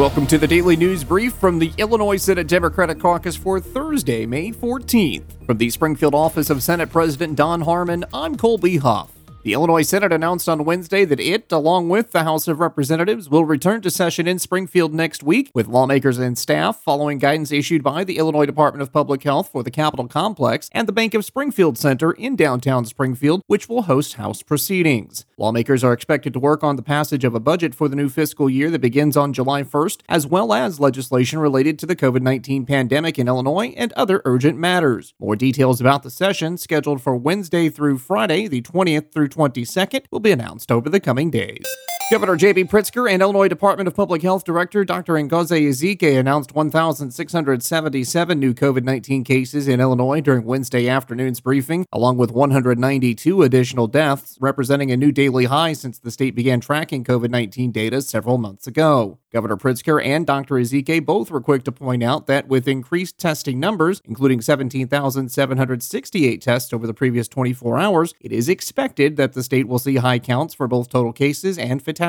Welcome to the Daily News Brief from the Illinois Senate Democratic Caucus for Thursday, May 14th. From the Springfield office of Senate President Don Harmon, I'm Colby Huff. The Illinois Senate announced on Wednesday that it, along with the House of Representatives, will return to session in Springfield next week with lawmakers and staff following guidance issued by the Illinois Department of Public Health for the Capitol Complex and the Bank of Springfield Center in downtown Springfield, which will host House proceedings. Lawmakers are expected to work on the passage of a budget for the new fiscal year that begins on July 1st, as well as legislation related to the COVID 19 pandemic in Illinois and other urgent matters. More details about the session, scheduled for Wednesday through Friday, the 20th through 22nd will be announced over the coming days. Governor J.B. Pritzker and Illinois Department of Public Health Director Dr. Ngozi Ezike announced 1,677 new COVID 19 cases in Illinois during Wednesday afternoon's briefing, along with 192 additional deaths, representing a new daily high since the state began tracking COVID 19 data several months ago. Governor Pritzker and Dr. Ezike both were quick to point out that with increased testing numbers, including 17,768 tests over the previous 24 hours, it is expected that the state will see high counts for both total cases and fatalities.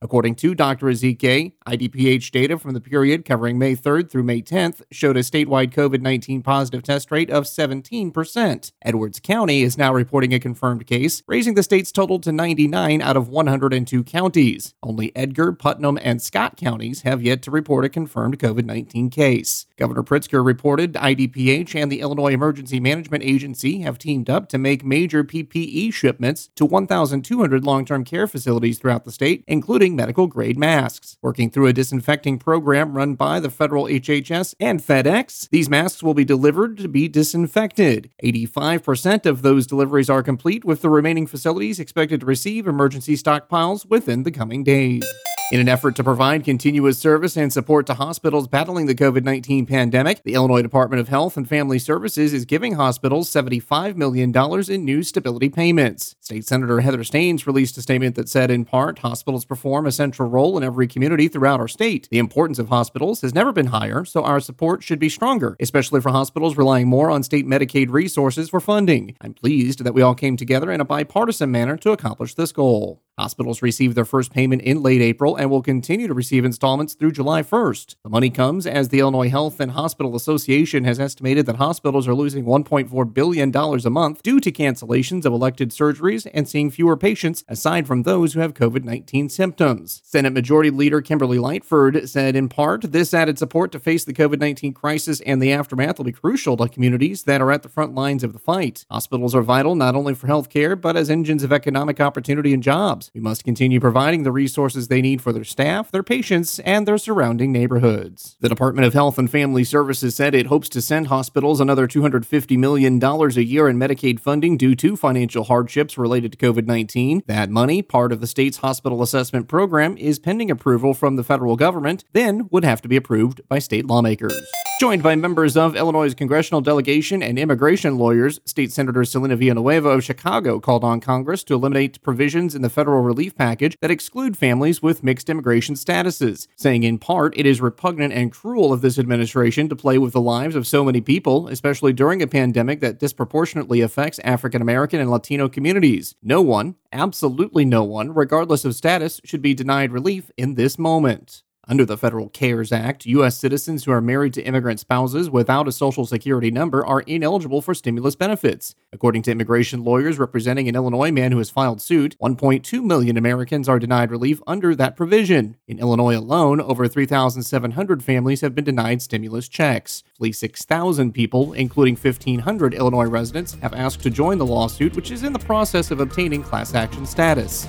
According to Dr. Ezike, IDPH data from the period covering May 3rd through May 10th showed a statewide COVID 19 positive test rate of 17%. Edwards County is now reporting a confirmed case, raising the state's total to 99 out of 102 counties. Only Edgar, Putnam, and Scott Scott counties have yet to report a confirmed COVID 19 case. Governor Pritzker reported IDPH and the Illinois Emergency Management Agency have teamed up to make major PPE shipments to 1,200 long term care facilities throughout the state, including medical grade masks. Working through a disinfecting program run by the federal HHS and FedEx, these masks will be delivered to be disinfected. 85% of those deliveries are complete, with the remaining facilities expected to receive emergency stockpiles within the coming days. In an effort to provide continuous service and support to hospitals battling the COVID 19 pandemic, the Illinois Department of Health and Family Services is giving hospitals $75 million in new stability payments. State Senator Heather Steans released a statement that said, in part, hospitals perform a central role in every community throughout our state. The importance of hospitals has never been higher, so our support should be stronger, especially for hospitals relying more on state Medicaid resources for funding. I'm pleased that we all came together in a bipartisan manner to accomplish this goal. Hospitals received their first payment in late April and will continue to receive installments through July 1st. The money comes as the Illinois Health and Hospital Association has estimated that hospitals are losing $1.4 billion a month due to cancellations of elected surgeries and seeing fewer patients aside from those who have COVID 19 symptoms. Senate Majority Leader Kimberly Lightford said, in part, this added support to face the COVID 19 crisis and the aftermath will be crucial to communities that are at the front lines of the fight. Hospitals are vital not only for health care, but as engines of economic opportunity and jobs jobs. We must continue providing the resources they need for their staff, their patients, and their surrounding neighborhoods. The Department of Health and Family Services said it hopes to send hospitals another $250 million a year in Medicaid funding due to financial hardships related to COVID 19. That money, part of the state's hospital assessment program, is pending approval from the federal government, then would have to be approved by state lawmakers. Joined by members of Illinois' congressional delegation and immigration lawyers, State Senator Celina Villanueva of Chicago called on Congress to eliminate provisions in the federal relief package that exclude families with mixed immigration statuses, saying in part it is repugnant and cruel of this administration to play with the lives of so many people, especially during a pandemic that disproportionately affects African American and Latino communities. No one, absolutely no one, regardless of status, should be denied relief in this moment. Under the Federal CARES Act, U.S. citizens who are married to immigrant spouses without a Social Security number are ineligible for stimulus benefits. According to immigration lawyers representing an Illinois man who has filed suit, 1.2 million Americans are denied relief under that provision. In Illinois alone, over 3,700 families have been denied stimulus checks. At least 6,000 people, including 1,500 Illinois residents, have asked to join the lawsuit, which is in the process of obtaining class action status.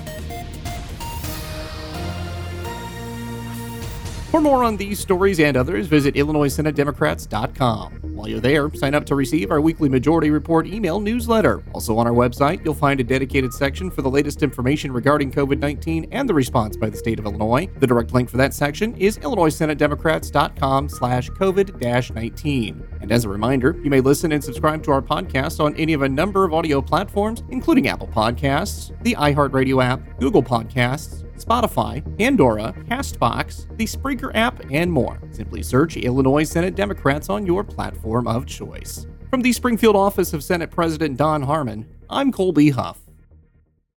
For more on these stories and others, visit IllinoisSenateDemocrats.com. While you're there, sign up to receive our weekly Majority Report email newsletter. Also on our website, you'll find a dedicated section for the latest information regarding COVID 19 and the response by the state of Illinois. The direct link for that section is IllinoisSenateDemocrats.com slash COVID 19. And as a reminder, you may listen and subscribe to our podcast on any of a number of audio platforms, including Apple Podcasts, the iHeartRadio app, Google Podcasts, Spotify, Pandora, Castbox, the Spreaker app, and more. Simply search Illinois Senate Democrats on your platform of choice. From the Springfield office of Senate President Don Harmon, I'm Colby Huff.